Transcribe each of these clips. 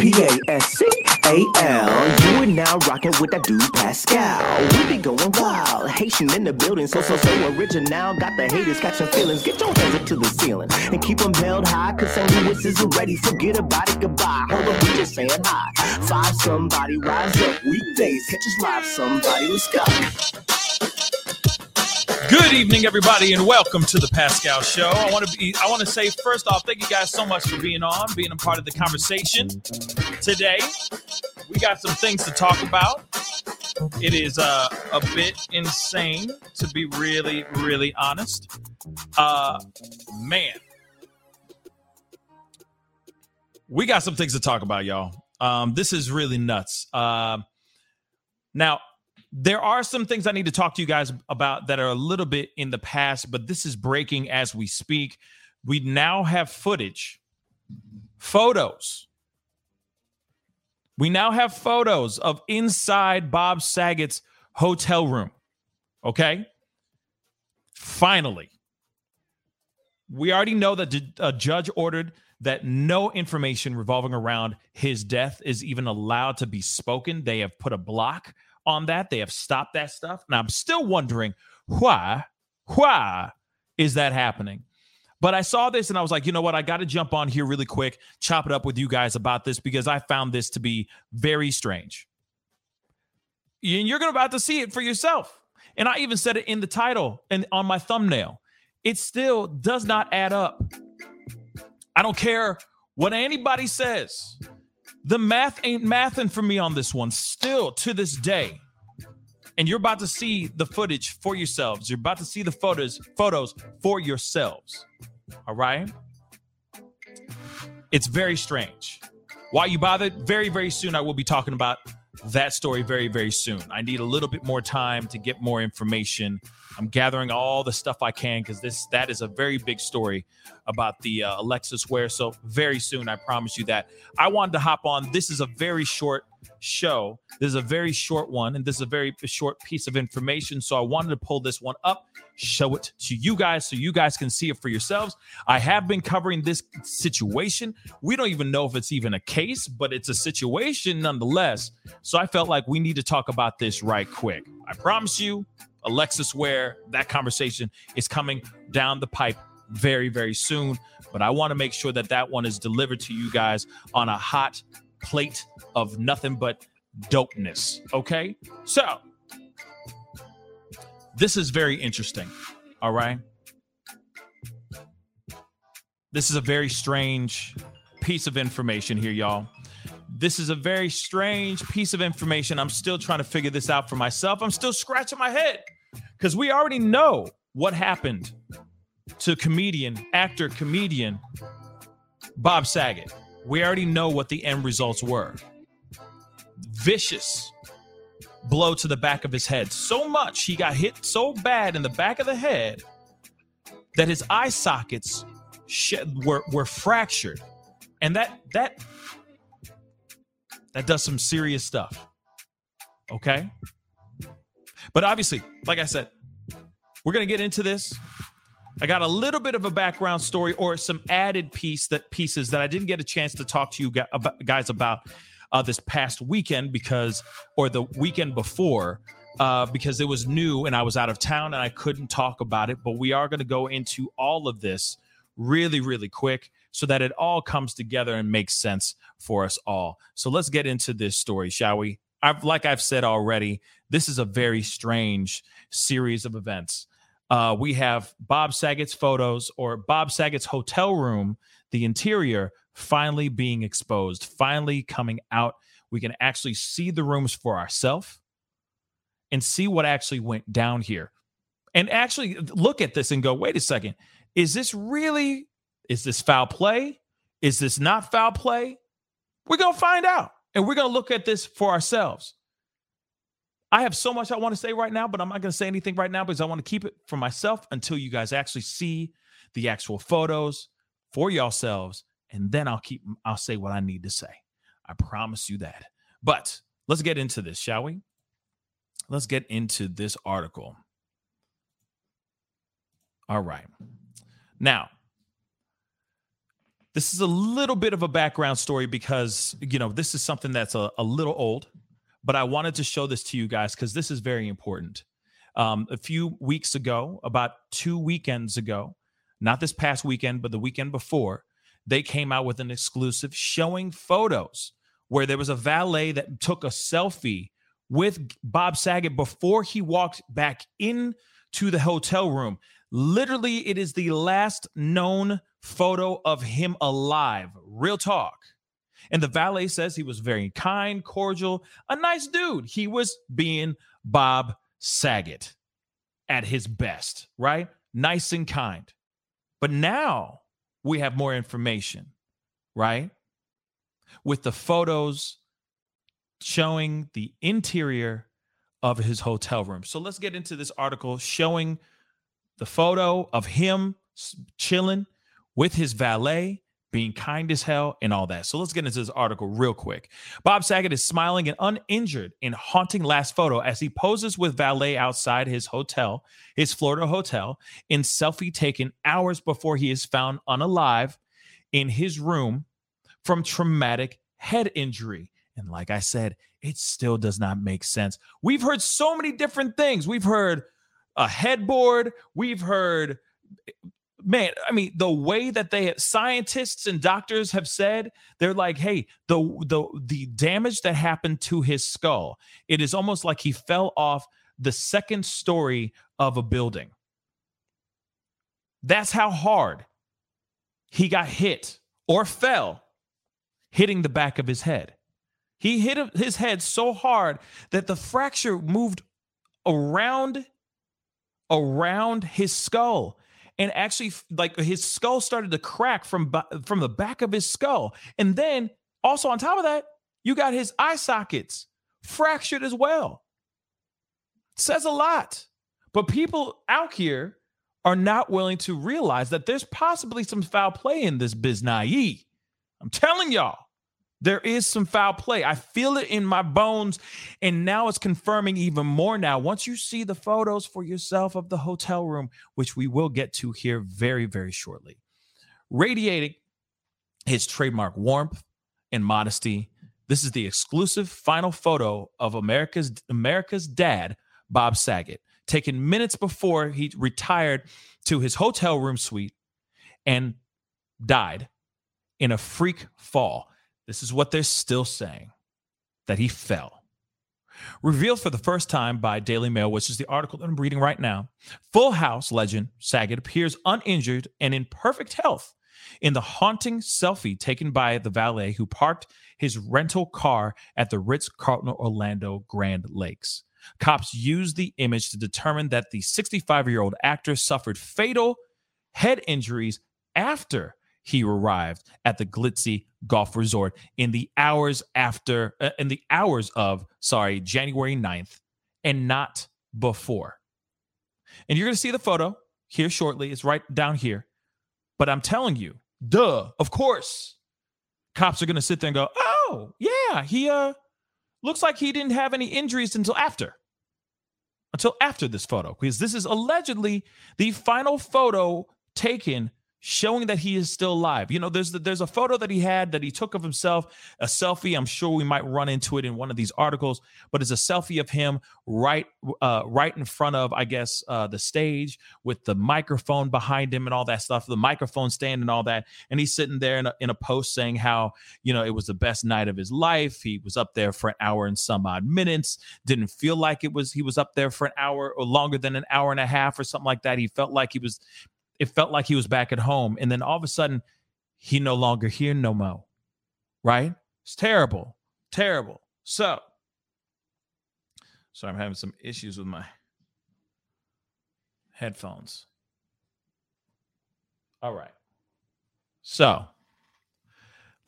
P A S C A L. You are now rocking with that dude Pascal. We be going wild. Haitian in the building, so so so original. Got the haters catching feelings. Get your hands up to the ceiling and keep them held high. Cause St. Louis isn't ready. Forget about it, goodbye. Hold up, we just saying hi. Five somebody rise up. Weekdays, catch us live. Somebody, let's go. Good evening, everybody, and welcome to the Pascal Show. I want to be. I want to say first off, thank you guys so much for being on, being a part of the conversation today. We got some things to talk about. It is uh, a bit insane, to be really, really honest. Uh, man, we got some things to talk about, y'all. Um, this is really nuts. Uh, now, there are some things I need to talk to you guys about that are a little bit in the past, but this is breaking as we speak. We now have footage, photos. We now have photos of inside Bob Saget's hotel room. Okay. Finally, we already know that a judge ordered that no information revolving around his death is even allowed to be spoken. They have put a block on that. They have stopped that stuff. And I'm still wondering why, why is that happening? But I saw this and I was like, you know what? I got to jump on here really quick, chop it up with you guys about this because I found this to be very strange. And you're going to about to see it for yourself. And I even said it in the title and on my thumbnail. It still does not add up. I don't care what anybody says. The math ain't mathing for me on this one, still to this day. And you're about to see the footage for yourselves. You're about to see the photos, photos for yourselves. All right. It's very strange. Why you bothered? Very, very soon I will be talking about that story very, very soon. I need a little bit more time to get more information. I'm gathering all the stuff I can because this that is a very big story about the uh, Alexis Ware. So very soon, I promise you that. I wanted to hop on. This is a very short show. This is a very short one, and this is a very short piece of information. So I wanted to pull this one up, show it to you guys so you guys can see it for yourselves. I have been covering this situation. We don't even know if it's even a case, but it's a situation nonetheless. So I felt like we need to talk about this right quick. I promise you, Alexis Ware, that conversation is coming down the pipe very, very soon. But I want to make sure that that one is delivered to you guys on a hot plate of nothing but dopeness. Okay. So this is very interesting. All right. This is a very strange piece of information here, y'all. This is a very strange piece of information. I'm still trying to figure this out for myself. I'm still scratching my head because we already know what happened to comedian, actor, comedian Bob Saget. We already know what the end results were. Vicious blow to the back of his head. So much he got hit so bad in the back of the head that his eye sockets were were fractured, and that that that does some serious stuff. Okay, but obviously, like I said, we're gonna get into this. I got a little bit of a background story or some added piece that pieces that I didn't get a chance to talk to you guys about uh, this past weekend because, or the weekend before, uh, because it was new and I was out of town and I couldn't talk about it. But we are going to go into all of this really, really quick so that it all comes together and makes sense for us all. So let's get into this story, shall we? I've, like I've said already, this is a very strange series of events. Uh, we have Bob Saget's photos or Bob Saget's hotel room, the interior finally being exposed, finally coming out. We can actually see the rooms for ourselves and see what actually went down here. And actually look at this and go, wait a second, is this really, is this foul play? Is this not foul play? We're going to find out and we're going to look at this for ourselves. I have so much I want to say right now, but I'm not going to say anything right now because I want to keep it for myself until you guys actually see the actual photos for yourselves. And then I'll keep, I'll say what I need to say. I promise you that. But let's get into this, shall we? Let's get into this article. All right. Now, this is a little bit of a background story because you know this is something that's a, a little old but i wanted to show this to you guys because this is very important um, a few weeks ago about two weekends ago not this past weekend but the weekend before they came out with an exclusive showing photos where there was a valet that took a selfie with bob saget before he walked back into the hotel room literally it is the last known photo of him alive. Real talk. And the valet says he was very kind, cordial, a nice dude. He was being Bob Saget at his best, right? Nice and kind. But now we have more information, right? With the photos showing the interior of his hotel room. So let's get into this article showing the photo of him chilling with his valet, being kind as hell, and all that. So let's get into this article real quick. Bob Saget is smiling and uninjured in haunting last photo as he poses with valet outside his hotel, his Florida hotel, in selfie taken hours before he is found unalive in his room from traumatic head injury. And like I said, it still does not make sense. We've heard so many different things. We've heard a headboard, we've heard man i mean the way that they scientists and doctors have said they're like hey the the the damage that happened to his skull it is almost like he fell off the second story of a building. That's how hard he got hit or fell hitting the back of his head. He hit his head so hard that the fracture moved around around his skull and actually like his skull started to crack from from the back of his skull. And then also on top of that you got his eye sockets fractured as well. Says a lot. But people out here are not willing to realize that there's possibly some foul play in this biznae i'm telling y'all there is some foul play. I feel it in my bones. And now it's confirming even more now. Once you see the photos for yourself of the hotel room, which we will get to here very, very shortly, radiating his trademark warmth and modesty. This is the exclusive final photo of America's America's dad, Bob Saget, taken minutes before he retired to his hotel room suite and died in a freak fall. This is what they're still saying that he fell. Revealed for the first time by Daily Mail, which is the article that I'm reading right now, Full House legend Saget appears uninjured and in perfect health in the haunting selfie taken by the valet who parked his rental car at the Ritz Carlton Orlando Grand Lakes. Cops used the image to determine that the 65 year old actor suffered fatal head injuries after he arrived at the glitzy golf resort in the hours after uh, in the hours of sorry January 9th and not before. And you're going to see the photo here shortly. It's right down here. But I'm telling you, duh, of course. Cops are going to sit there and go, "Oh, yeah, he uh looks like he didn't have any injuries until after." Until after this photo because this is allegedly the final photo taken showing that he is still alive. You know, there's there's a photo that he had that he took of himself, a selfie. I'm sure we might run into it in one of these articles, but it's a selfie of him right uh, right in front of, I guess, uh, the stage with the microphone behind him and all that stuff, the microphone stand and all that. And he's sitting there in a, in a post saying how you know it was the best night of his life. He was up there for an hour and some odd minutes. Didn't feel like it was he was up there for an hour or longer than an hour and a half or something like that. He felt like he was it felt like he was back at home. And then all of a sudden, he no longer here no more. Right? It's terrible. Terrible. So, so I'm having some issues with my headphones. All right. So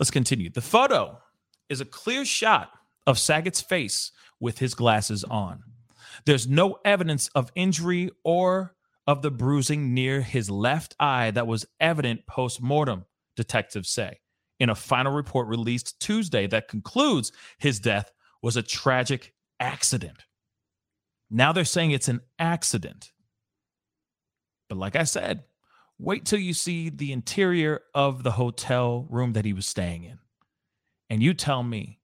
let's continue. The photo is a clear shot of Saget's face with his glasses on. There's no evidence of injury or of the bruising near his left eye that was evident post mortem, detectives say, in a final report released Tuesday that concludes his death was a tragic accident. Now they're saying it's an accident. But like I said, Wait till you see the interior of the hotel room that he was staying in. And you tell me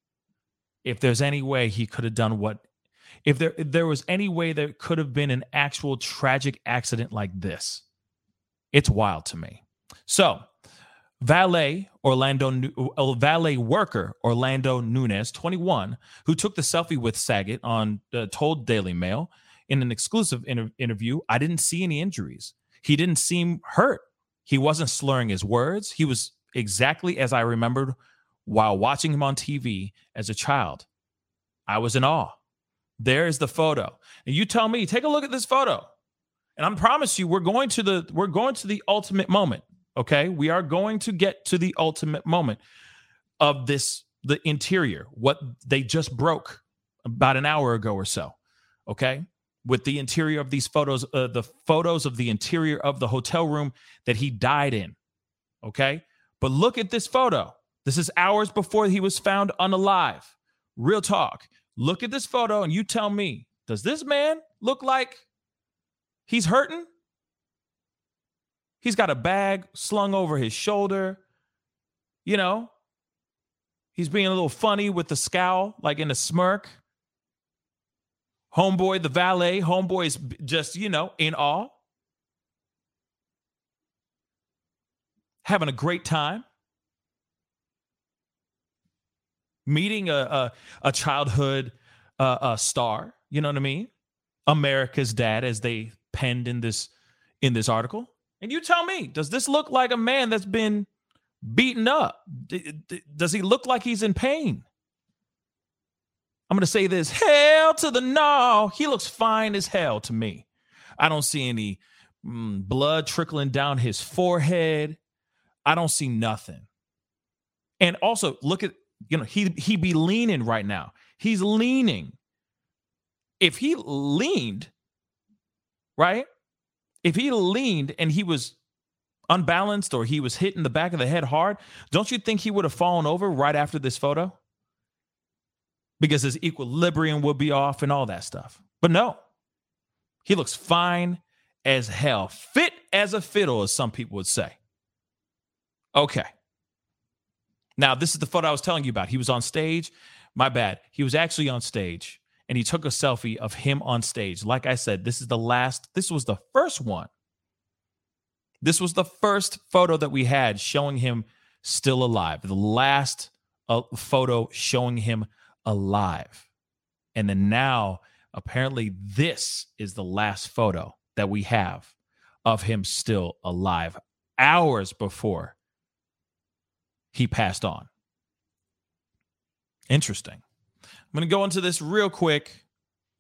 if there's any way he could have done what if there if there was any way there could have been an actual tragic accident like this. It's wild to me. So, valet Orlando uh, valet worker Orlando Nunez, 21, who took the selfie with Saget on uh, told Daily Mail in an exclusive inter- interview, I didn't see any injuries. He didn't seem hurt. He wasn't slurring his words. He was exactly as I remembered while watching him on TV as a child. I was in awe. There's the photo. And you tell me, take a look at this photo. And I promise you, we're going to the we're going to the ultimate moment. Okay. We are going to get to the ultimate moment of this, the interior, what they just broke about an hour ago or so. Okay. With the interior of these photos, uh, the photos of the interior of the hotel room that he died in. Okay. But look at this photo. This is hours before he was found unalive. Real talk. Look at this photo and you tell me, does this man look like he's hurting? He's got a bag slung over his shoulder. You know, he's being a little funny with the scowl, like in a smirk. Homeboy, the valet, homeboy is just, you know, in awe. Having a great time. Meeting a, a, a childhood uh, a star, you know what I mean? America's dad, as they penned in this in this article. And you tell me, does this look like a man that's been beaten up? does he look like he's in pain? I'm going to say this hell to the no. He looks fine as hell to me. I don't see any mm, blood trickling down his forehead. I don't see nothing. And also, look at, you know, he he be leaning right now. He's leaning. If he leaned, right? if he leaned and he was unbalanced or he was hit in the back of the head hard, don't you think he would have fallen over right after this photo? Because his equilibrium would be off and all that stuff. But no, he looks fine as hell, fit as a fiddle, as some people would say. Okay. Now, this is the photo I was telling you about. He was on stage. My bad. He was actually on stage and he took a selfie of him on stage. Like I said, this is the last, this was the first one. This was the first photo that we had showing him still alive. The last uh, photo showing him alive. And then now, apparently, this is the last photo that we have of him still alive hours before he passed on. Interesting. I'm going to go into this real quick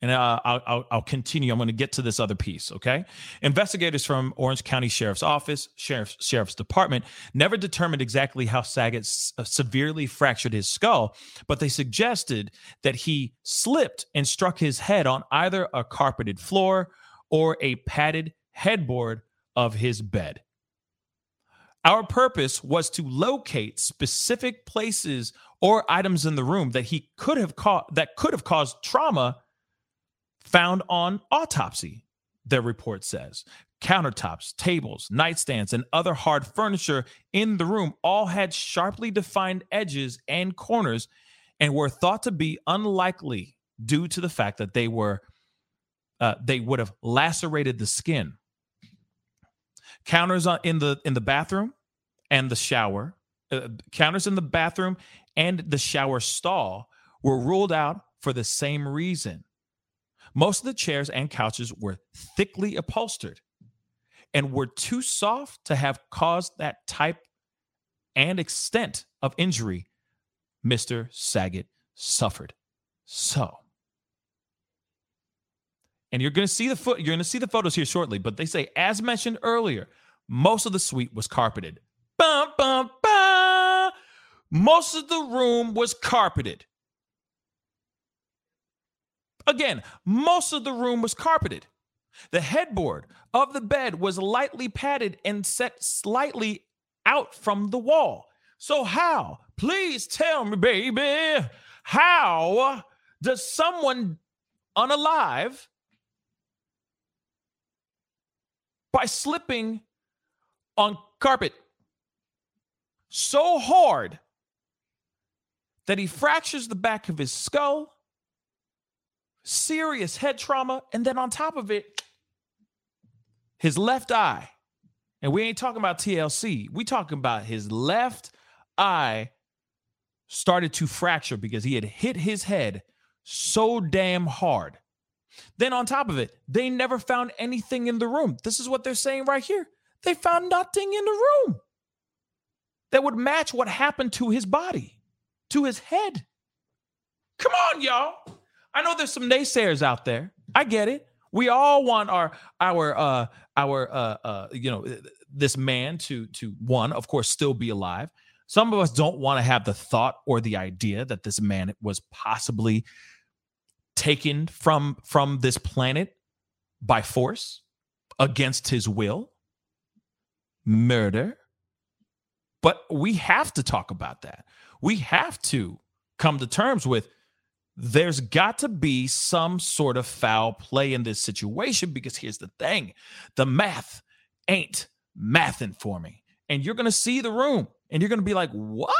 and uh, I'll, I'll, I'll, continue. I'm going to get to this other piece. Okay. Investigators from Orange County Sheriff's Office, Sheriff's, Sheriff's Department, never determined exactly how Saget s- uh, severely fractured his skull, but they suggested that he slipped and struck his head on either a carpeted floor or a padded headboard of his bed. Our purpose was to locate specific places or items in the room that he could have caught that could have caused trauma found on autopsy, their report says. Countertops, tables, nightstands, and other hard furniture in the room all had sharply defined edges and corners and were thought to be unlikely due to the fact that they were uh, they would have lacerated the skin. Counters in the in the bathroom and the shower, uh, counters in the bathroom and the shower stall were ruled out for the same reason. Most of the chairs and couches were thickly upholstered and were too soft to have caused that type and extent of injury Mr. Saget suffered. So, and you're going to see the foot you're going to see the photos here shortly, but they say as mentioned earlier, most of the suite was carpeted. Bum, bum, bum. Most of the room was carpeted. Again, most of the room was carpeted. The headboard of the bed was lightly padded and set slightly out from the wall. So, how, please tell me, baby, how does someone unalive by slipping on carpet so hard that he fractures the back of his skull, serious head trauma, and then on top of it, his left eye. And we ain't talking about TLC. We talking about his left eye started to fracture because he had hit his head so damn hard. Then on top of it, they never found anything in the room. This is what they're saying right here. They found nothing in the room that would match what happened to his body, to his head. Come on, y'all. I know there's some naysayers out there. I get it. We all want our our uh our uh uh you know this man to to one of course still be alive. Some of us don't want to have the thought or the idea that this man was possibly taken from from this planet by force against his will. Murder. But we have to talk about that. We have to come to terms with there's got to be some sort of foul play in this situation because here's the thing the math ain't mathing for me. And you're going to see the room and you're going to be like, what?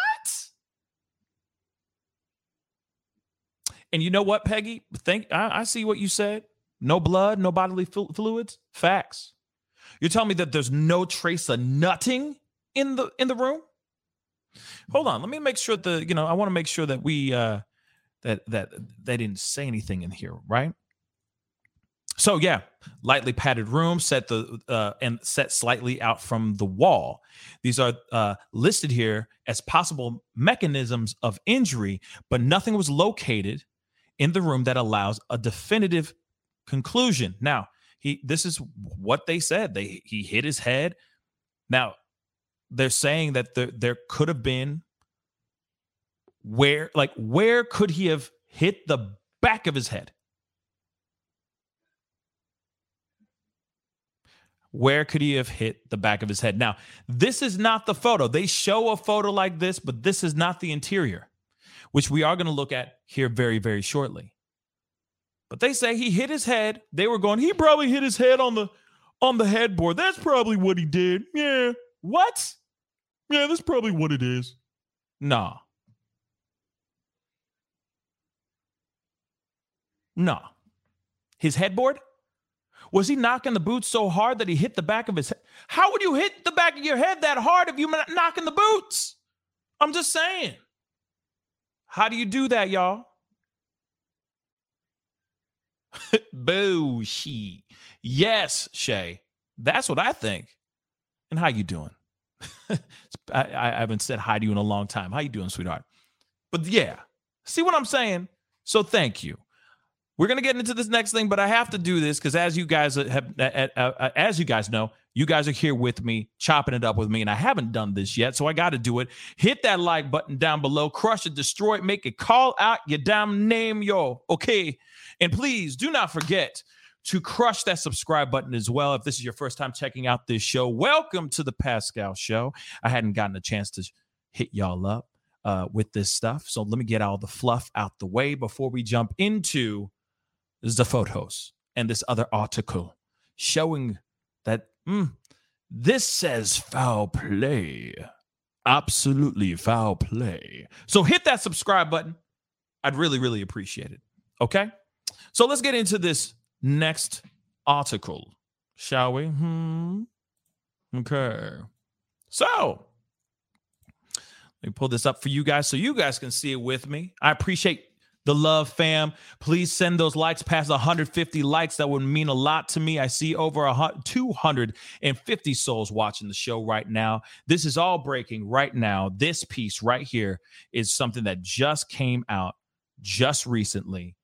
And you know what, Peggy? Think I, I see what you said. No blood, no bodily fluids. Facts. You're telling me that there's no trace of nutting in the in the room? Hold on, let me make sure the you know I want to make sure that we uh that that they didn't say anything in here, right? So yeah, lightly padded room set the uh, and set slightly out from the wall. These are uh, listed here as possible mechanisms of injury, but nothing was located in the room that allows a definitive conclusion. Now, he this is what they said. They he hit his head. Now, they're saying that there there could have been where like where could he have hit the back of his head? Where could he have hit the back of his head? Now, this is not the photo. They show a photo like this, but this is not the interior, which we are going to look at here very, very shortly. But they say he hit his head. They were going, he probably hit his head on the on the headboard. That's probably what he did. Yeah. What? Yeah, that's probably what it is. Nah. Nah. His headboard? Was he knocking the boots so hard that he hit the back of his head? How would you hit the back of your head that hard if you're knocking the boots? I'm just saying. How do you do that, y'all? Bullshit. Yes, Shay. That's what I think. And how you doing? I, I haven't said hi to you in a long time. How you doing, sweetheart? But yeah, see what I'm saying? So thank you. We're gonna get into this next thing, but I have to do this because as you guys have, as you guys know, you guys are here with me, chopping it up with me, and I haven't done this yet, so I got to do it. Hit that like button down below, crush it, destroy it, make it, call out your damn name, yo. Okay, and please do not forget to crush that subscribe button as well. If this is your first time checking out this show, welcome to the Pascal Show. I hadn't gotten a chance to hit y'all up uh, with this stuff, so let me get all the fluff out the way before we jump into the photos and this other article showing that mm, this says foul play. Absolutely foul play. So hit that subscribe button. I'd really, really appreciate it. Okay. So let's get into this next article, shall we? Hmm. Okay. So let me pull this up for you guys so you guys can see it with me. I appreciate the love fam. Please send those likes past 150 likes. That would mean a lot to me. I see over 250 souls watching the show right now. This is all breaking right now. This piece right here is something that just came out just recently.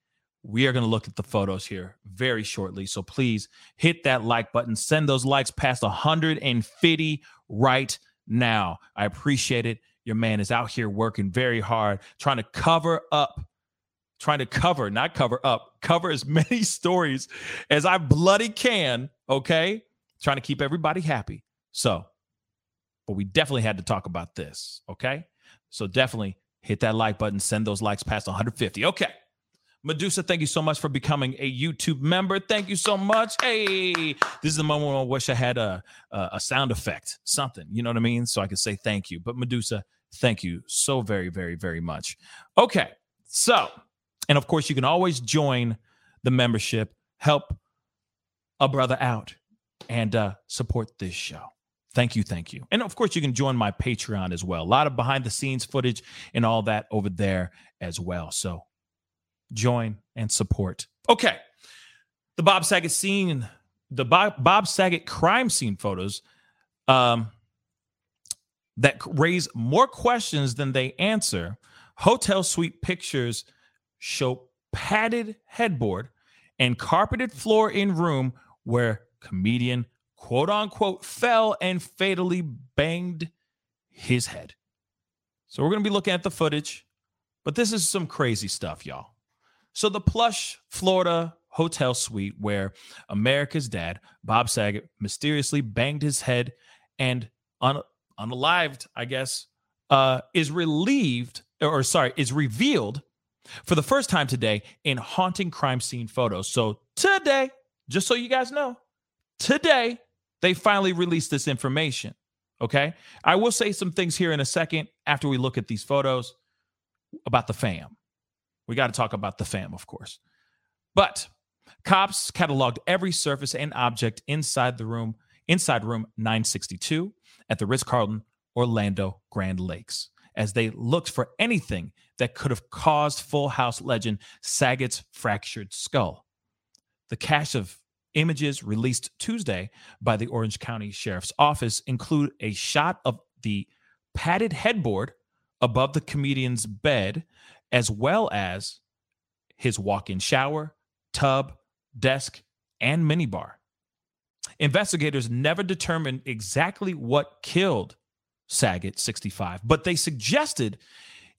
We are going to look at the photos here very shortly. So please hit that like button. Send those likes past 150 right now. I appreciate it. Your man is out here working very hard, trying to cover up trying to cover, not cover up, cover as many stories as I bloody can. Okay. Trying to keep everybody happy. So, but we definitely had to talk about this. Okay. So definitely hit that like button, send those likes past 150. Okay. Medusa, thank you so much for becoming a YouTube member. Thank you so much. Hey, this is the moment when I wish I had a, a, a sound effect, something, you know what I mean? So I could say thank you. But Medusa, thank you so very, very, very much. Okay. So, and of course, you can always join the membership, help a brother out, and uh, support this show. Thank you, thank you. And of course, you can join my Patreon as well. A lot of behind the scenes footage and all that over there as well. So join and support. Okay. The Bob Saget scene, the Bob, Saget crime scene photos um, that raise more questions than they answer. Hotel suite pictures show padded headboard and carpeted floor in room where comedian quote unquote fell and fatally banged his head. So we're going to be looking at the footage, but this is some crazy stuff, y'all. So the plush Florida hotel suite where America's dad, Bob Saget, mysteriously banged his head and un- unalived, I guess, uh, is relieved or sorry, is revealed for the first time today in haunting crime scene photos. So today, just so you guys know, today they finally released this information. Okay. I will say some things here in a second after we look at these photos about the fam. We got to talk about the fam, of course. But cops cataloged every surface and object inside the room, inside room 962 at the Ritz Carlton Orlando Grand Lakes, as they looked for anything that could have caused Full House legend Saget's fractured skull. The cache of images released Tuesday by the Orange County Sheriff's Office include a shot of the padded headboard above the comedian's bed as well as his walk in shower, tub, desk, and minibar. Investigators never determined exactly what killed Saget 65, but they suggested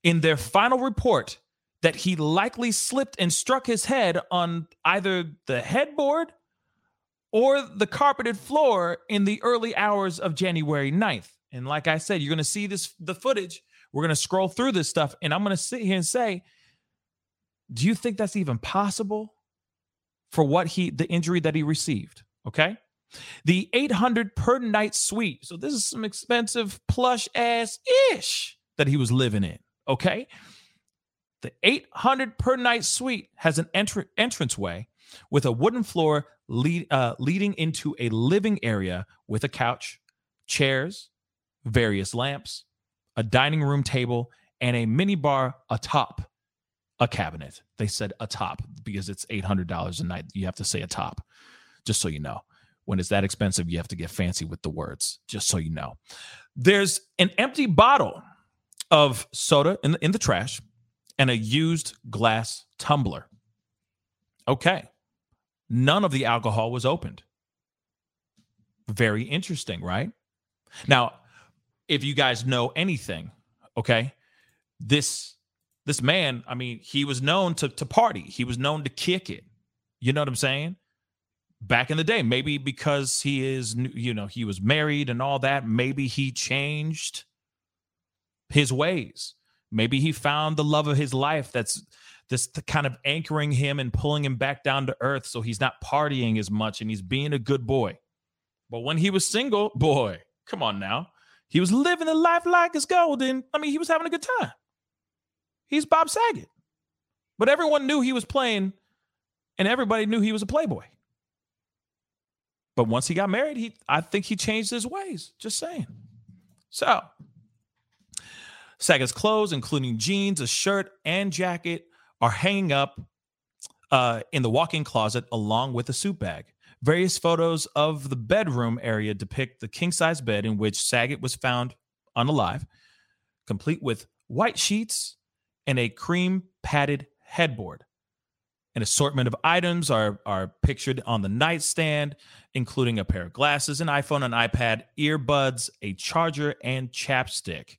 in their final report that he likely slipped and struck his head on either the headboard or the carpeted floor in the early hours of January 9th. And like I said, you're going to see this the footage we're going to scroll through this stuff and I'm going to sit here and say, do you think that's even possible for what he, the injury that he received? Okay. The 800 per night suite. So this is some expensive plush ass ish that he was living in. Okay. The 800 per night suite has an entr- entranceway with a wooden floor lead, uh, leading into a living area with a couch, chairs, various lamps, a dining room table, and a mini bar atop a cabinet. They said atop because it's $800 a night. You have to say atop, just so you know. When it's that expensive, you have to get fancy with the words, just so you know. There's an empty bottle of soda in the, in the trash and a used glass tumbler. Okay. None of the alcohol was opened. Very interesting, right? Now, if you guys know anything, okay, this this man, I mean, he was known to to party. He was known to kick it. You know what I'm saying? Back in the day, maybe because he is, you know, he was married and all that. Maybe he changed his ways. Maybe he found the love of his life. That's this kind of anchoring him and pulling him back down to earth, so he's not partying as much and he's being a good boy. But when he was single, boy, come on now, he was living the life like it's golden. I mean, he was having a good time. He's Bob Saget. But everyone knew he was playing, and everybody knew he was a playboy. But once he got married, he I think he changed his ways. Just saying. So Saget's clothes, including jeans, a shirt, and jacket, are hanging up uh, in the walk-in closet along with a suit bag. Various photos of the bedroom area depict the king size bed in which Saget was found unalive, complete with white sheets and a cream padded headboard. An assortment of items are, are pictured on the nightstand, including a pair of glasses, an iPhone, an iPad, earbuds, a charger, and chapstick.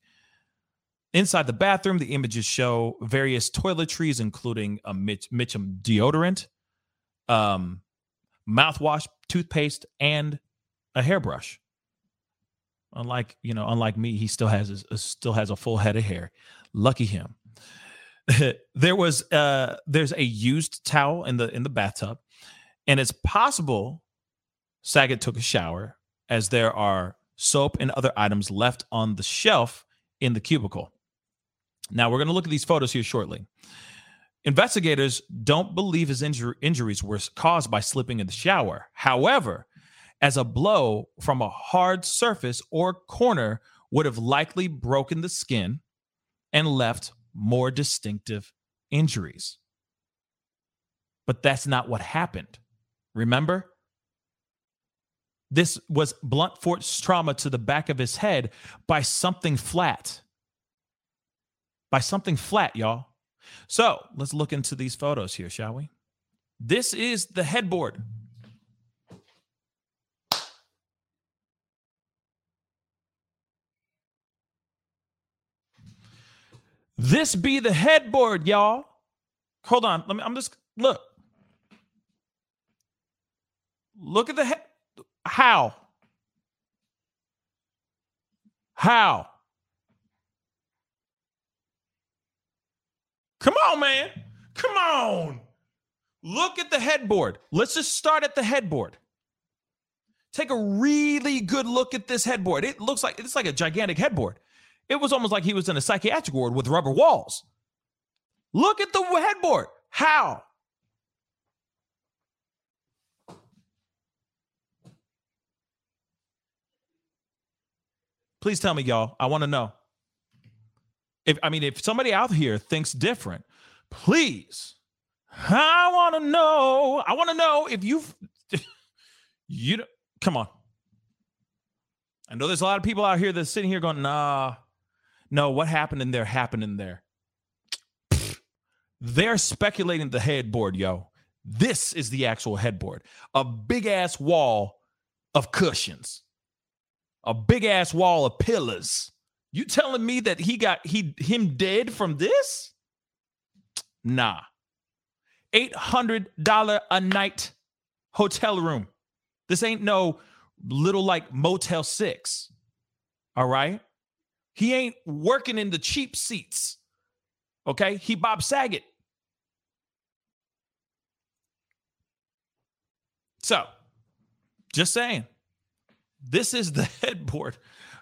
Inside the bathroom, the images show various toiletries, including a Mitch, Mitchum deodorant, um, mouthwash, toothpaste, and a hairbrush. Unlike you know, unlike me, he still has a, still has a full head of hair. Lucky him. there was uh there's a used towel in the in the bathtub, and it's possible Saget took a shower as there are soap and other items left on the shelf in the cubicle. Now we're going to look at these photos here shortly. Investigators don't believe his injur- injuries were caused by slipping in the shower. However, as a blow from a hard surface or corner would have likely broken the skin and left more distinctive injuries. But that's not what happened. Remember? This was blunt force trauma to the back of his head by something flat. By something flat, y'all. So let's look into these photos here, shall we? This is the headboard. This be the headboard, y'all. Hold on. Let me I'm just look. Look at the head. How? How? Come on, man. Come on. Look at the headboard. Let's just start at the headboard. Take a really good look at this headboard. It looks like it's like a gigantic headboard. It was almost like he was in a psychiatric ward with rubber walls. Look at the headboard. How? Please tell me, y'all. I want to know. If I mean, if somebody out here thinks different, please. I want to know. I want to know if you've you come on. I know there's a lot of people out here that's sitting here going, nah, no, what happened in there happened in there. They're speculating the headboard, yo. This is the actual headboard. A big ass wall of cushions. A big ass wall of pillars. You telling me that he got he him dead from this? Nah. $800 a night hotel room. This ain't no little like Motel 6. All right? He ain't working in the cheap seats. Okay? He Bob Saget. So, just saying. This is the headboard.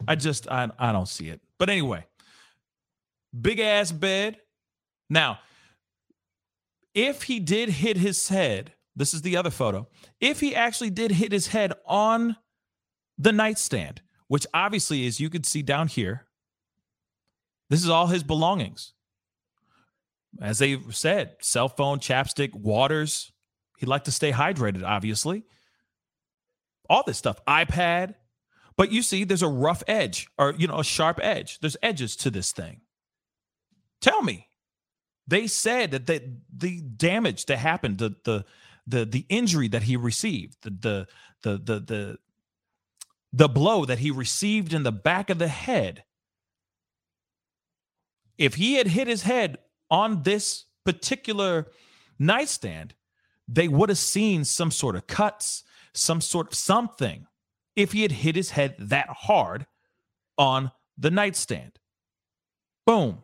I just I, I don't see it. But anyway, big ass bed. Now, if he did hit his head, this is the other photo. If he actually did hit his head on the nightstand, which obviously is you could see down here, this is all his belongings. As they said, cell phone, chapstick, waters. He'd like to stay hydrated, obviously. All this stuff, iPad. But you see, there's a rough edge or, you know, a sharp edge. There's edges to this thing. Tell me. They said that the, the damage that happened, the, the, the, the injury that he received, the, the, the, the, the, the blow that he received in the back of the head if he had hit his head on this particular nightstand, they would have seen some sort of cuts, some sort of something if he had hit his head that hard on the nightstand. Boom.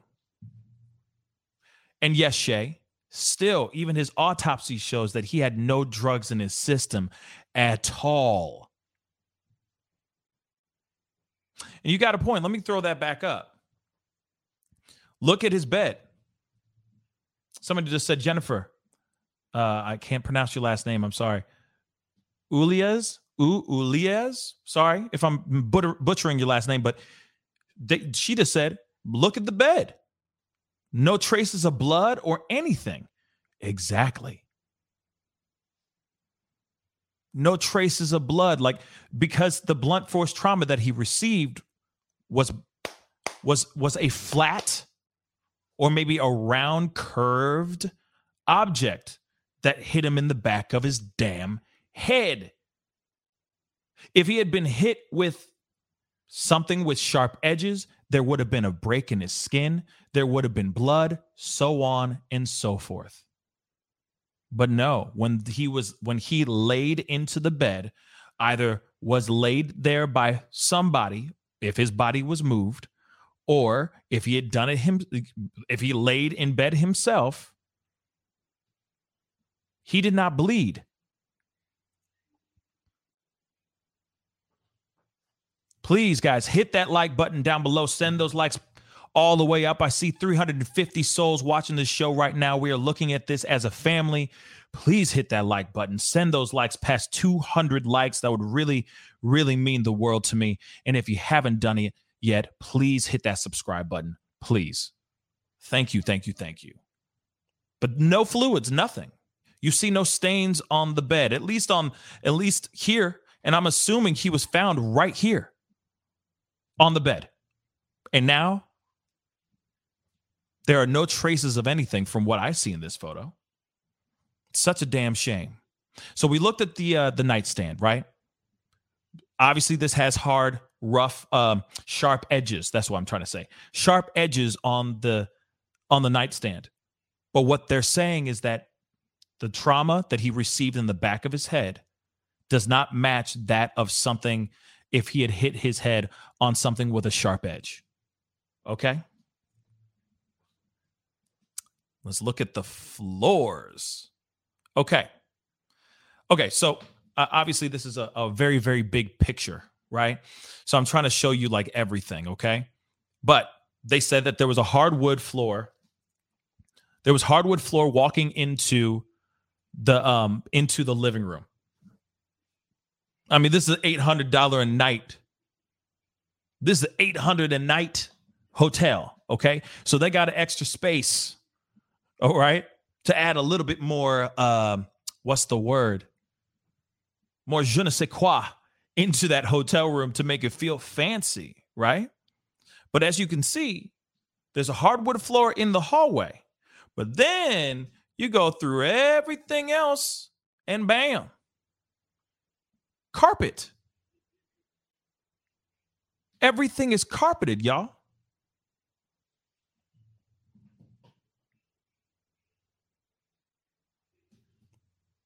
And yes, Shay, still, even his autopsy shows that he had no drugs in his system at all. And you got a point. Let me throw that back up. Look at his bed. Somebody just said, Jennifer, uh, I can't pronounce your last name. I'm sorry. Ulias, U Ulias. Sorry if I'm butchering your last name, but they, she just said, look at the bed. No traces of blood or anything. Exactly. No traces of blood, like because the blunt force trauma that he received was was was a flat or maybe a round curved object that hit him in the back of his damn head. If he had been hit with something with sharp edges, there would have been a break in his skin, there would have been blood, so on and so forth. But no, when he was when he laid into the bed, either was laid there by somebody if his body was moved or if he had done it him if he laid in bed himself he did not bleed. Please guys hit that like button down below. Send those likes all the way up. I see 350 souls watching this show right now. We are looking at this as a family. Please hit that like button. Send those likes past 200 likes. That would really really mean the world to me. And if you haven't done it yet, please hit that subscribe button. Please. Thank you, thank you, thank you. But no fluids, nothing. You see no stains on the bed, at least on at least here, and I'm assuming he was found right here on the bed. And now there are no traces of anything from what I see in this photo. such a damn shame. So we looked at the uh, the nightstand, right? Obviously, this has hard rough um sharp edges. That's what i'm trying to say. Sharp edges on the on the nightstand. But what they're saying is that the trauma that he received in the back of his head does not match that of something if he had hit his head on something with a sharp edge. Okay? Let's look at the floors. Okay. Okay so uh, obviously this is a, a very very big picture right? So I'm trying to show you like everything, okay? But they said that there was a hardwood floor. There was hardwood floor walking into the um into the living room. I mean, this is eight hundred dollar a night. This is eight hundred a night hotel. Okay, so they got an extra space. All right, to add a little bit more. Um, what's the word? More je ne sais quoi into that hotel room to make it feel fancy, right? But as you can see, there's a hardwood floor in the hallway. But then you go through everything else and bam, carpet. Everything is carpeted, y'all.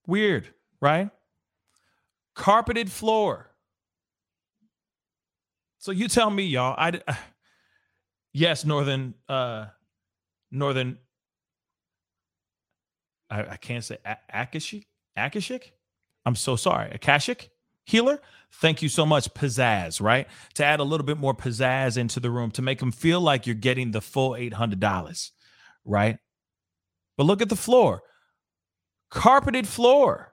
Weird, right? Carpeted floor. So you tell me, y'all. I uh, yes, northern, uh, northern. I, I can't say Akashic. Akashic. I'm so sorry. Akashic healer. Thank you so much, pizzazz. Right to add a little bit more pizzazz into the room to make them feel like you're getting the full eight hundred dollars. Right. But look at the floor, carpeted floor,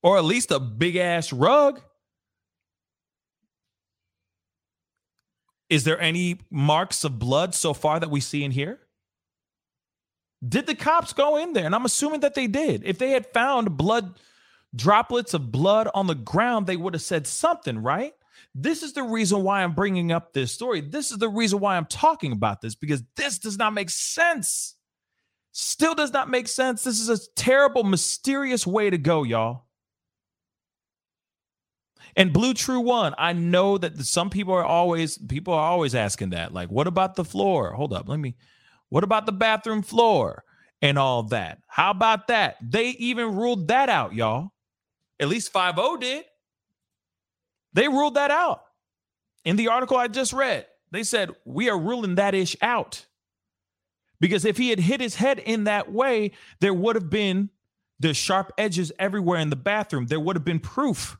or at least a big ass rug. Is there any marks of blood so far that we see in here? Did the cops go in there? And I'm assuming that they did. If they had found blood droplets of blood on the ground, they would have said something, right? This is the reason why I'm bringing up this story. This is the reason why I'm talking about this because this does not make sense. Still does not make sense. This is a terrible, mysterious way to go, y'all. And Blue True One, I know that some people are always people are always asking that. Like, what about the floor? Hold up, let me. What about the bathroom floor and all that? How about that? They even ruled that out, y'all. At least 5-0 did. They ruled that out. In the article I just read, they said, we are ruling that ish out. Because if he had hit his head in that way, there would have been the sharp edges everywhere in the bathroom. There would have been proof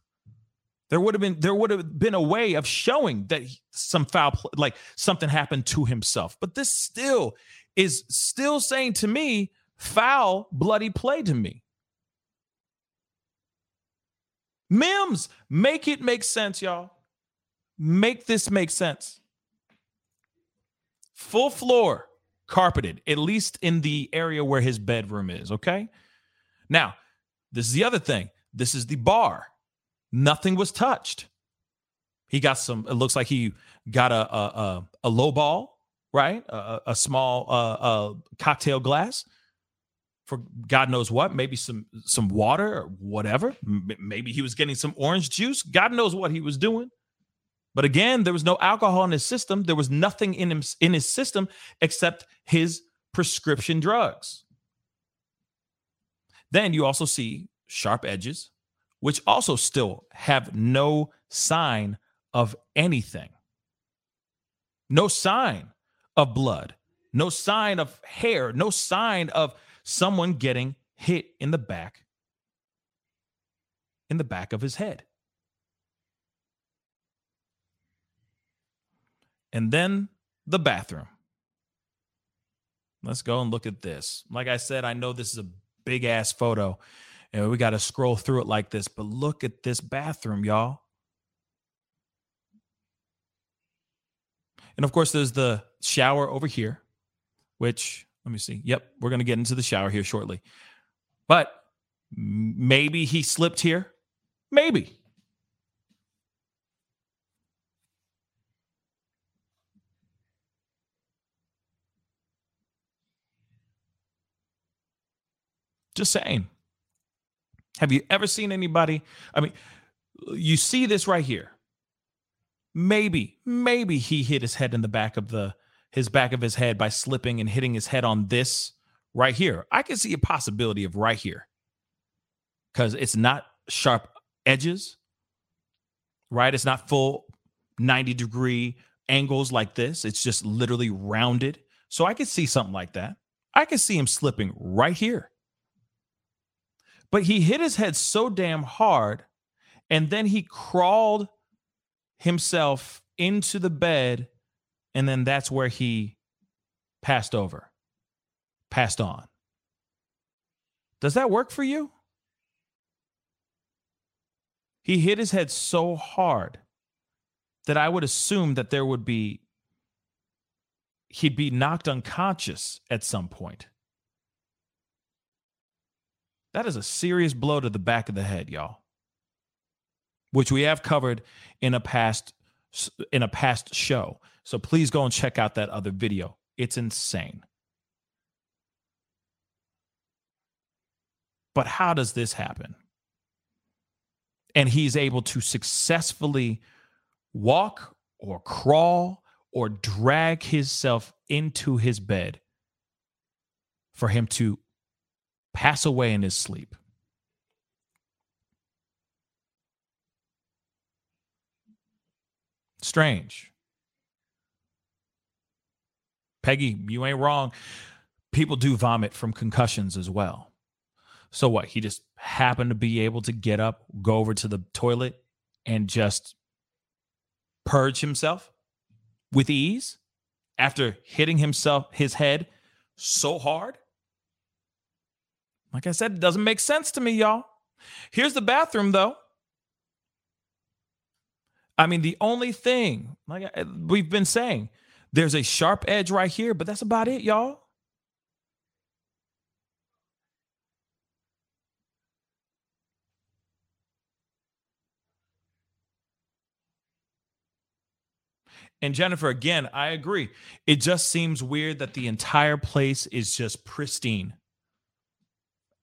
there would have been there would have been a way of showing that some foul play, like something happened to himself. But this still is still saying to me foul bloody play to me. Mims, make it make sense, y'all. Make this make sense. Full floor, carpeted, at least in the area where his bedroom is, okay? Now, this is the other thing. This is the bar. Nothing was touched. He got some. It looks like he got a a, a, a low ball, right? A, a small uh, uh, cocktail glass for God knows what. Maybe some some water or whatever. M- maybe he was getting some orange juice. God knows what he was doing. But again, there was no alcohol in his system. There was nothing in him in his system except his prescription drugs. Then you also see sharp edges, which also still have no sign of anything. No sign of blood, no sign of hair, no sign of someone getting hit in the back in the back of his head. And then the bathroom. Let's go and look at this. Like I said, I know this is a big ass photo and we got to scroll through it like this, but look at this bathroom, y'all. And of course, there's the shower over here, which let me see. Yep, we're going to get into the shower here shortly. But maybe he slipped here. Maybe. Just saying. Have you ever seen anybody? I mean, you see this right here. Maybe, maybe he hit his head in the back of the his back of his head by slipping and hitting his head on this right here. I can see a possibility of right here. Cuz it's not sharp edges. Right? It's not full 90 degree angles like this. It's just literally rounded. So I could see something like that. I could see him slipping right here. But he hit his head so damn hard and then he crawled himself into the bed and then that's where he passed over, passed on. Does that work for you? He hit his head so hard that I would assume that there would be, he'd be knocked unconscious at some point. That is a serious blow to the back of the head, y'all. Which we have covered in a past in a past show. So please go and check out that other video. It's insane. But how does this happen? And he's able to successfully walk or crawl or drag himself into his bed for him to pass away in his sleep. Strange. Peggy, you ain't wrong. People do vomit from concussions as well. So what? He just happened to be able to get up, go over to the toilet, and just purge himself with ease after hitting himself his head so hard like I said, it doesn't make sense to me, y'all. Here's the bathroom, though. I mean, the only thing, like uh, we've been saying, there's a sharp edge right here, but that's about it, y'all. And Jennifer, again, I agree. It just seems weird that the entire place is just pristine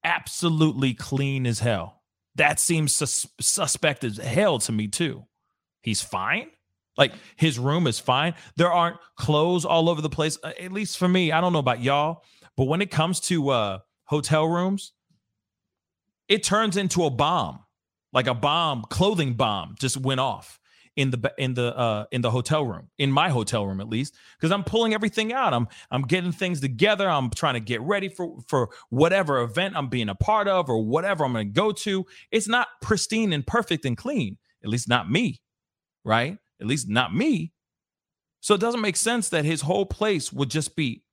absolutely clean as hell. That seems sus- suspect as hell to me too. He's fine. Like his room is fine. There aren't clothes all over the place. Uh, at least for me, I don't know about y'all, but when it comes to uh hotel rooms, it turns into a bomb. Like a bomb, clothing bomb just went off in the in the uh in the hotel room in my hotel room at least because i'm pulling everything out. I'm i'm getting things together. I'm trying to get ready for for whatever event i'm being a part of or whatever i'm going to go to. It's not pristine and perfect and clean at least not me right? At least not me. So it doesn't make sense that his whole place would just be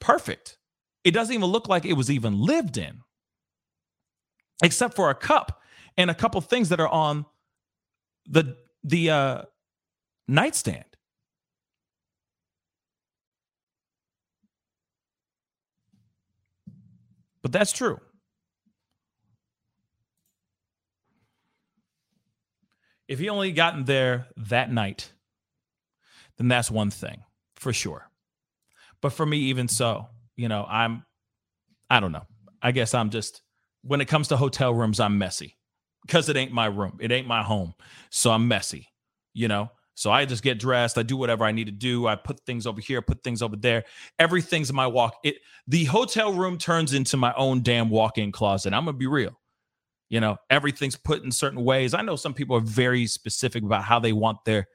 perfect. It doesn't even look like it was even lived in except for a cup and a couple things that are on the the uh, nightstand. But that's true. If he only gotten there that night, then that's one thing for sure. But for me, even so, you know, I'm, I don't know. I guess I'm just, when it comes to hotel rooms, I'm messy because it ain't my room. It ain't my home. So I'm messy, you know? So I just get dressed. I do whatever I need to do. I put things over here, put things over there. Everything's in my walk. It the hotel room turns into my own damn walk-in closet. I'm gonna be real. You know, everything's put in certain ways. I know some people are very specific about how they want their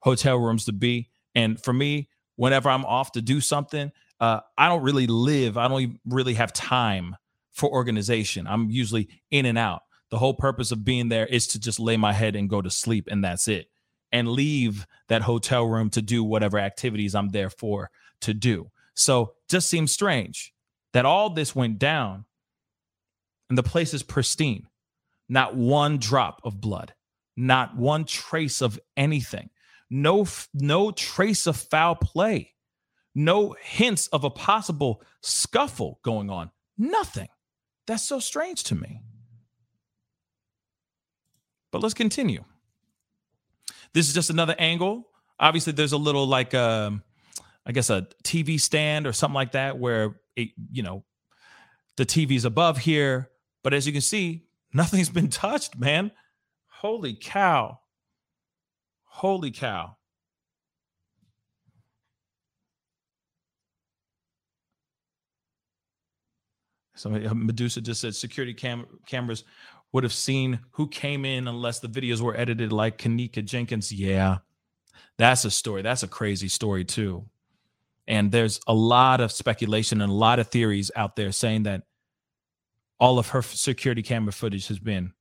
hotel rooms to be. And for me, whenever I'm off to do something, uh, I don't really live. I don't really have time for organization. I'm usually in and out. The whole purpose of being there is to just lay my head and go to sleep, and that's it. And leave that hotel room to do whatever activities I'm there for to do. So just seems strange that all this went down and the place is pristine. Not one drop of blood, not one trace of anything. No no trace of foul play. No hints of a possible scuffle going on. Nothing. That's so strange to me. But let's continue. This is just another angle. Obviously, there's a little like um, I guess a TV stand or something like that where it, you know, the TV's above here. But as you can see, nothing's been touched, man. Holy cow. Holy cow. So Medusa just said security cam- cameras would have seen who came in unless the videos were edited like Kenneka Jenkins. Yeah, that's a story. That's a crazy story too. And there's a lot of speculation and a lot of theories out there saying that all of her security camera footage has been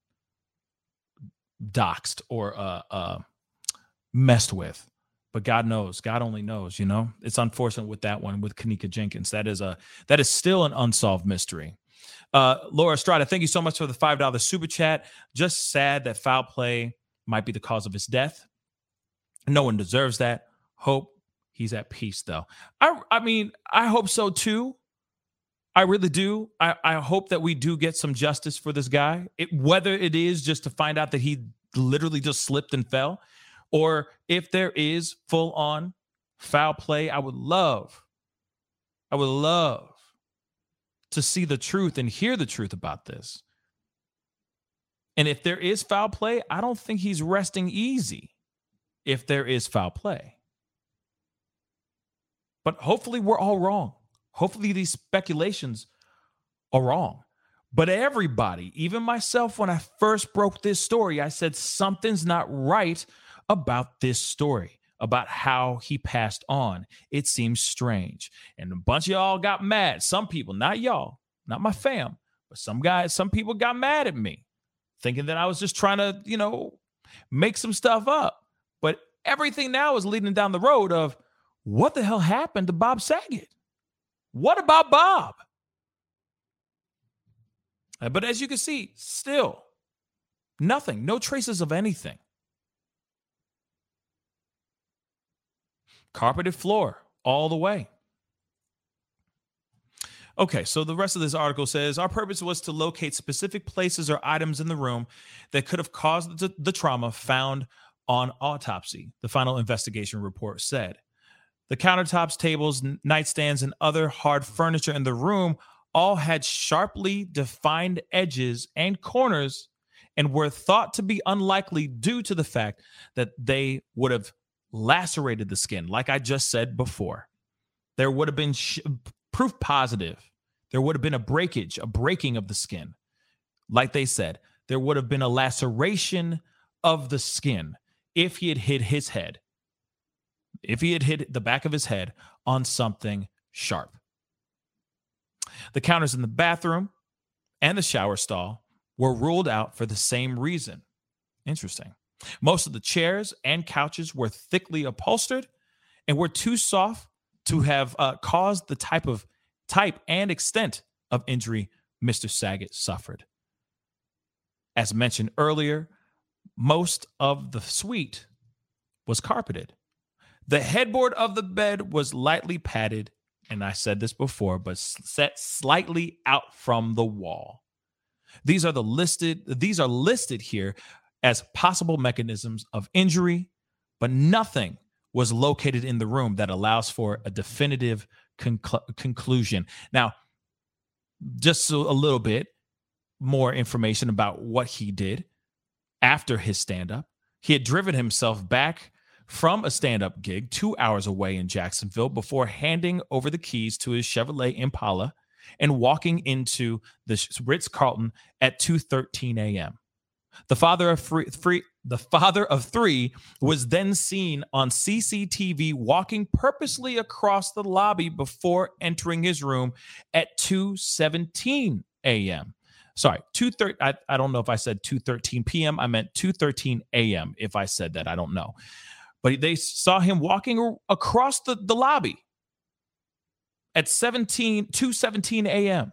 doxed or uh, uh, messed with. But God knows, God only knows, you know. It's unfortunate with that one with Kenneka Jenkins. That is a that is still an unsolved mystery. Uh, Laura Estrada, thank you so much for the five dollar super chat. Just sad that foul play might be the cause of his death. No one deserves that. Hope he's at peace though. I I mean, I hope so too. I really do. I, I hope that we do get some justice for this guy. It, whether it is just to find out that he literally just slipped and fell, or if there is full on foul play, I would love, I would love to see the truth and hear the truth about this. And if there is foul play, I don't think he's resting easy if there is foul play. But hopefully, we're all wrong. Hopefully, these speculations are wrong. But everybody, even myself, when I first broke this story, I said something's not right about this story, about how he passed on. It seems strange. And a bunch of y'all got mad. Some people, not y'all, not my fam, but some guys, some people got mad at me, thinking that I was just trying to, you know, make some stuff up. But everything now is leading down the road of what the hell happened to Bob Saget? What about Bob? Uh, but as you can see, still nothing, no traces of anything. Carpeted floor all the way. Okay, so the rest of this article says our purpose was to locate specific places or items in the room that could have caused the, the trauma found on autopsy, the final investigation report said. The countertops, tables, nightstands, and other hard furniture in the room all had sharply defined edges and corners and were thought to be unlikely due to the fact that they would have lacerated the skin, like I just said before. There would have been sh- proof positive. There would have been a breakage, a breaking of the skin. Like they said, there would have been a laceration of the skin if he had hit his head if he had hit the back of his head on something sharp. The counters in the bathroom and the shower stall were ruled out for the same reason. Interesting. Most of the chairs and couches were thickly upholstered and were too soft to have uh, caused the type of type and extent of injury Mr. Saget suffered. As mentioned earlier, most of the suite was carpeted. The headboard of the bed was lightly padded, and I said this before, but set slightly out from the wall. These are the listed these are listed here as possible mechanisms of injury, but nothing was located in the room that allows for a definitive conclu- conclusion. Now, just a little bit more information about what he did after his stand up. He had driven himself back from a stand up gig two hours away in Jacksonville before handing over the keys to his Chevrolet Impala and walking into the Ritz Carlton at 2:13 a.m. The father of free, free, the father of three was then seen on CCTV walking purposely across the lobby before entering his room at 2:17 a.m. Sorry, 2:30 I, I don't know if I said 2:13 p.m. I meant 2:13 a.m. if I said that, I don't know. But they saw him walking across the, the lobby at 17 2:17 a.m.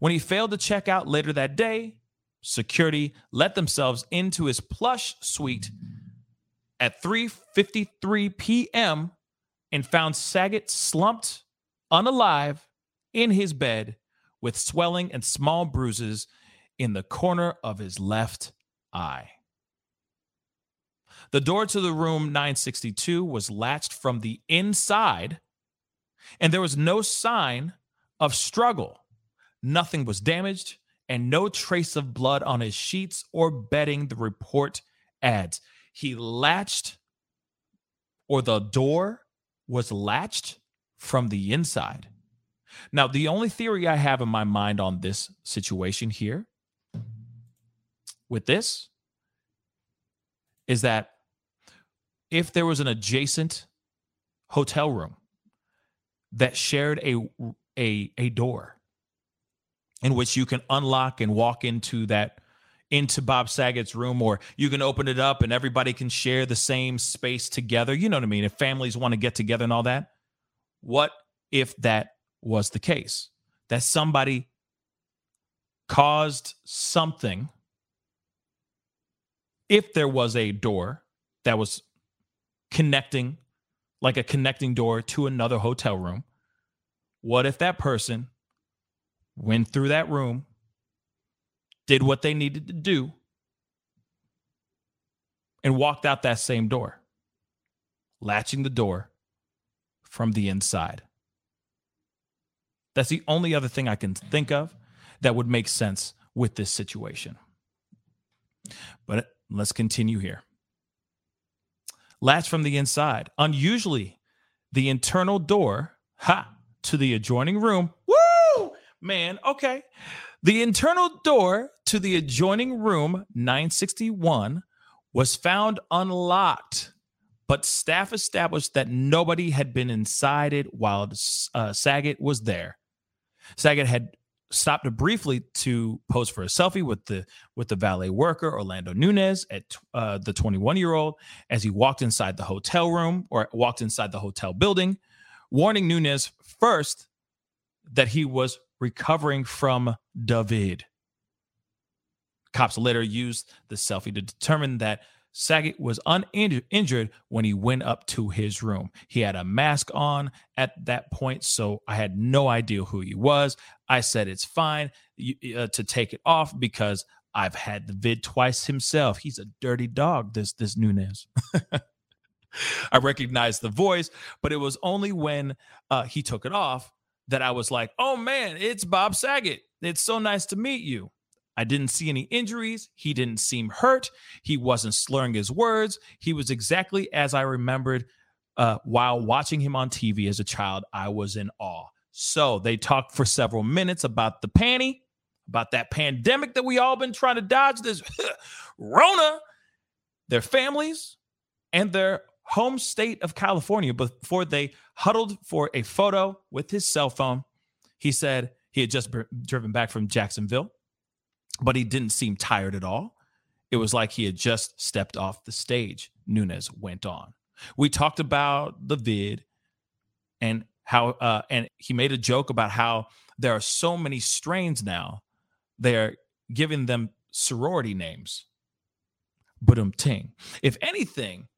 When he failed to check out later that day, security let themselves into his plush suite at 3:53 p.m. and found Saget slumped unalive in his bed with swelling and small bruises in the corner of his left eye. The door to the room 962 was latched from the inside, and there was no sign of struggle. Nothing was damaged, and no trace of blood on his sheets or bedding, the report adds. He latched, or the door was latched from the inside. Now, the only theory I have in my mind on this situation here with this is that if there was an adjacent hotel room that shared a a a door in which you can unlock and walk into that into Bob Saget's room, or you can open it up and everybody can share the same space together. You know what I mean? If families want to get together and all that. What if that was the case? That somebody caused something, if there was a door that was connecting, like a connecting door to another hotel room, what if that person went through that room, did what they needed to do, and walked out that same door, latching the door from the inside. That's the only other thing I can think of that would make sense with this situation. But let's continue here. Latch from the inside. Unusually, the internal door, ha, to the adjoining room. Man, okay. The internal door to the adjoining room 961 was found unlocked, but staff established that nobody had been inside it while uh, Saget was there. Saget had stopped briefly to pose for a selfie with the with the valet worker Orlando Nunez at uh, the 21 year old as he walked inside the hotel room or walked inside the hotel building, warning Nunez first that he was recovering from David. Cops later used the selfie to determine that Saget was uninjured when he went up to his room. He had a mask on at that point, so I had no idea who he was. I said it's fine uh, to take it off because I've had the vid twice himself. He's a dirty dog, this this Nunez. I recognized the voice, but it was only when uh, he took it off that I was like, "Oh man, it's Bob Saget. It's so nice to meet you." I didn't see any injuries. He didn't seem hurt. He wasn't slurring his words. He was exactly as I remembered uh, while watching him on TV as a child. I was in awe. So they talked for several minutes about the panty, about that pandemic that we all been trying to dodge, this Rona, their families, and their home state of California before they huddled for a photo with his cell phone. He said he had just driven back from Jacksonville but he didn't seem tired at all. It was like he had just stepped off the stage. Nunez went on. We talked about the vid and how, uh, and he made a joke about how there are so many strains now. They're giving them sorority names. But um ting. If anything,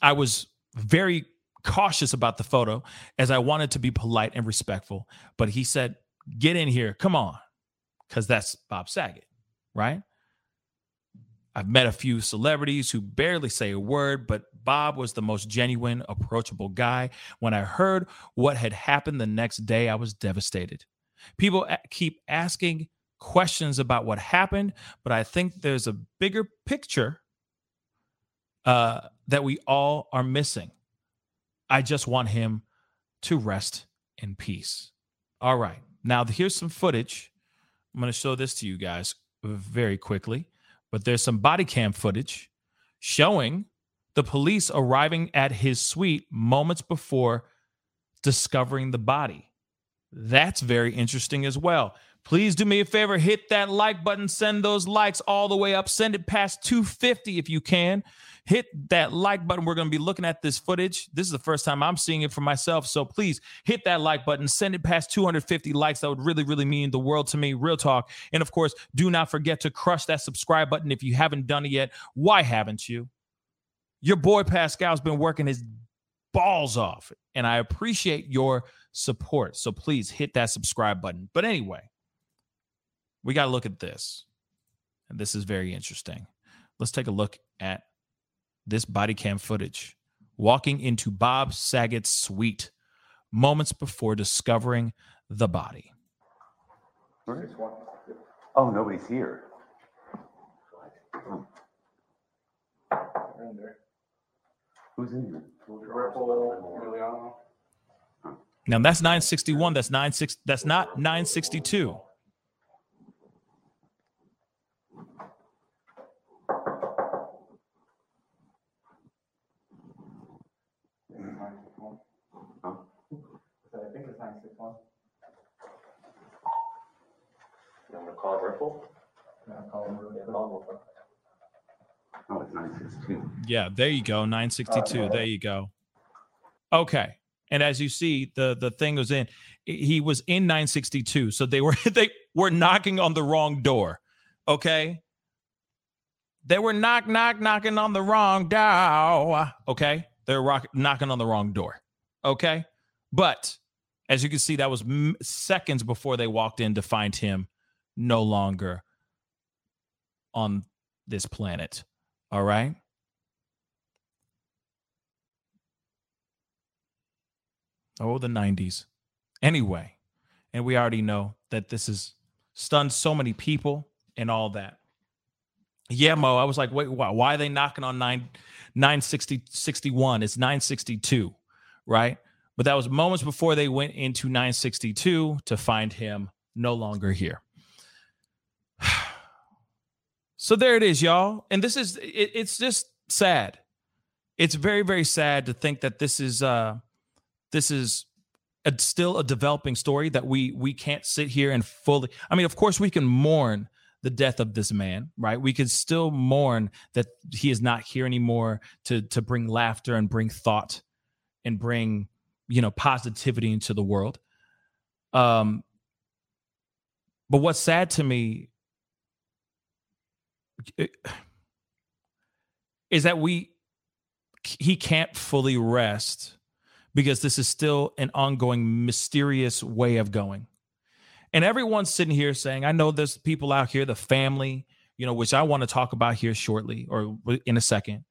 I was very cautious about the photo as I wanted to be polite and respectful. But he said, Get in here. Come on because that's Bob Saget, right? I've met a few celebrities who barely say a word, but Bob was the most genuine, approachable guy. When I heard what had happened the next day, I was devastated. People keep asking questions about what happened, but I think there's a bigger picture uh, that we all are missing. I just want him to rest in peace. All right. Now, here's some footage I'm going to show this to you guys very quickly. but there's some body cam footage showing the police arriving at his suite moments before discovering the body. That's very interesting as well. Please do me a favor, hit that like button, send those likes all the way up, send it past 250 if you can. Hit that like button. We're going to be looking at this footage. This is the first time I'm seeing it for myself. So please hit that like button, send it past 250 likes. That would really, really mean the world to me. Real talk. And of course, do not forget to crush that subscribe button if you haven't done it yet. Why haven't you? Your boy Pascal's been working his balls off, and I appreciate your support. So please hit that subscribe button. But anyway, we got to look at this. And this is very interesting. Let's take a look at this body cam footage walking into Bob Saget's suite moments before discovering the body. Oh, nobody's here. Who's in here? Now that's 961. That's 96. That's not 962. I think it's nine six one. I'm call it Ripple. Yeah, call him Ripple. Oh, it's nine six two. Yeah, there you go. 962. There you go. Okay. And as you see, the the thing was in he was in 962. So they were they were knocking on the wrong door. Okay. They were knock knock knocking on the wrong door. Okay. They're rock, knocking on the wrong door. Okay. But as you can see, that was m- seconds before they walked in to find him no longer on this planet. All right. Oh, the 90s. Anyway, and we already know that this has stunned so many people and all that. Yeah, Mo, I was like, wait, why, why are they knocking on 9 960 61? It's 962, right? But that was moments before they went into 962 to find him no longer here. So there it is, y'all. And this is it, it's just sad. It's very, very sad to think that this is uh this is a, still a developing story that we we can't sit here and fully i mean of course we can mourn the death of this man right we can still mourn that he is not here anymore to to bring laughter and bring thought and bring you know positivity into the world um but what's sad to me is that we he can't fully rest because this is still an ongoing mysterious way of going. And everyone's sitting here saying, I know there's people out here, the family, you know, which I want to talk about here shortly or in a second.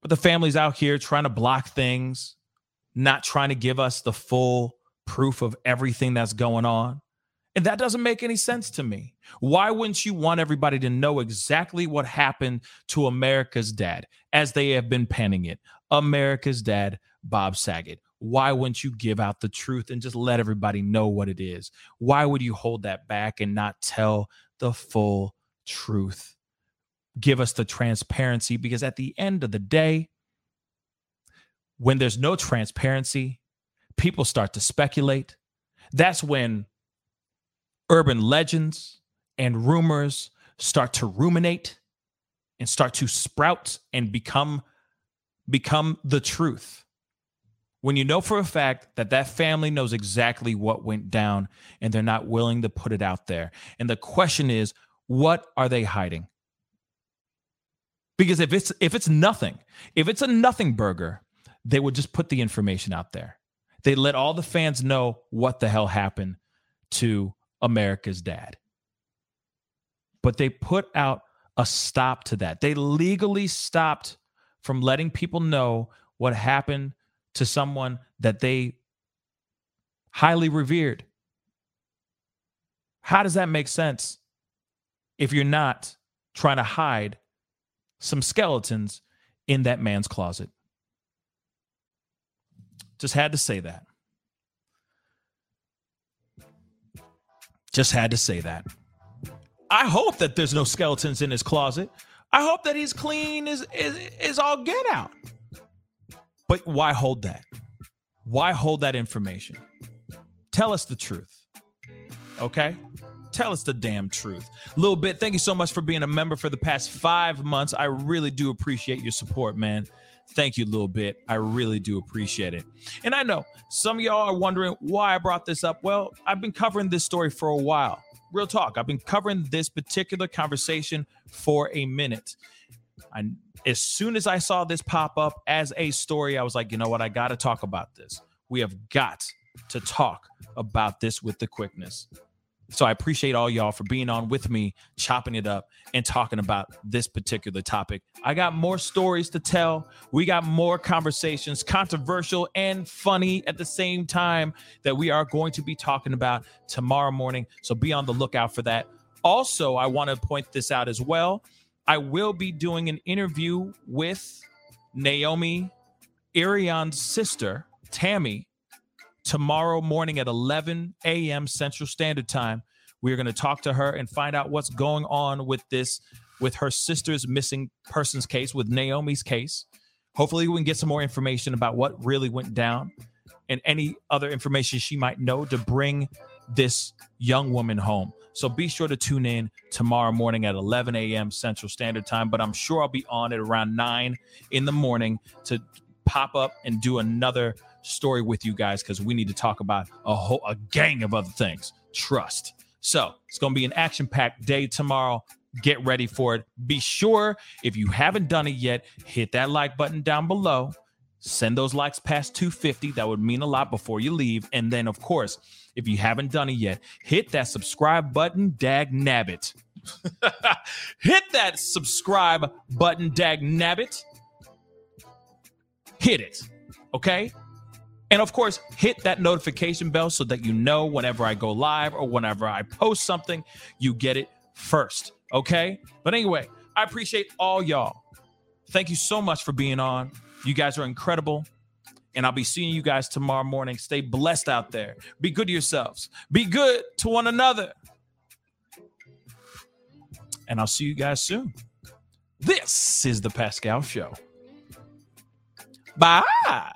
But the family's out here trying to block things, not trying to give us the full proof of everything that's going on. And that doesn't make any sense to me. Why wouldn't you want everybody to know exactly what happened to America's dad as they have been penning it? America's dad Bob Saget? Why wouldn't you give out the truth and just let everybody know what it is? Why would you hold that back and not tell the full truth? Give us the transparency because at the end of the day, when there's no transparency, people start to speculate. That's when urban legends and rumors start to ruminate and start to sprout and become become the truth when you know for a fact that that family knows exactly what went down and they're not willing to put it out there. And the question is, what are they hiding? Because if it's if it's nothing, if it's a nothing burger, they would just put the information out there. They let all the fans know what the hell happened to America's dad. But they put out a stop to that. They legally stopped from letting people know what happened to someone that they highly revered. How does that make sense if you're not trying to hide some skeletons in that man's closet? Just had to say that. Just had to say that. I hope that there's no skeletons in his closet. I hope that he's clean is is, is all get out. But why hold that? Why hold that information? Tell us the truth. Okay? Tell us the damn truth. Little bit, thank you so much for being a member for the past five months. I really do appreciate your support, man. Thank you, a little bit. I really do appreciate it. And I know some of y'all are wondering why I brought this up. Well, I've been covering this story for a while. Real talk. I've been covering this particular conversation for a minute. I, as soon as I saw this pop up as a story, I was like, you know what? I got to talk about this. We have got to talk about this with the quickness. So I appreciate all y'all for being on with me, chopping it up and talking about this particular topic. I got more stories to tell. We got more conversations, controversial and funny at the same time, that we are going to be talking about tomorrow morning. So be on the lookout for that. Also, I want to point this out as well. I will be doing an interview with Naomi Irion's sister, Tammy, tomorrow morning at 11 a.m. Central Standard Time. We're going to talk to her and find out what's going on with this, with her sister's missing persons case, with Naomi's case. Hopefully, we can get some more information about what really went down and any other information she might know to bring this young woman home. So be sure to tune in tomorrow morning at 11 a.m. Central Standard Time. But I'm sure I'll be on at around 9 in the morning to pop up and do another story with you guys because we need to talk about a whole a gang of other things. Trust. So it's going to be an action packed day tomorrow. Get ready for it. Be sure if you haven't done it yet, hit that like button down below. Send those likes past 250. That would mean a lot before you leave. And then, of course, if you haven't done it yet, hit that subscribe button, dag nabbit. hit that subscribe button, dag nabbit. Hit it. Okay? And of course, hit that notification bell so that you know whenever I go live or whenever I post something, you get it first. Okay. But anyway, I appreciate all y'all. Thank you so much for being on. You guys are incredible. And I'll be seeing you guys tomorrow morning. Stay blessed out there. Be good to yourselves. Be good to one another. And I'll see you guys soon. This is the Pascal Show. Bye.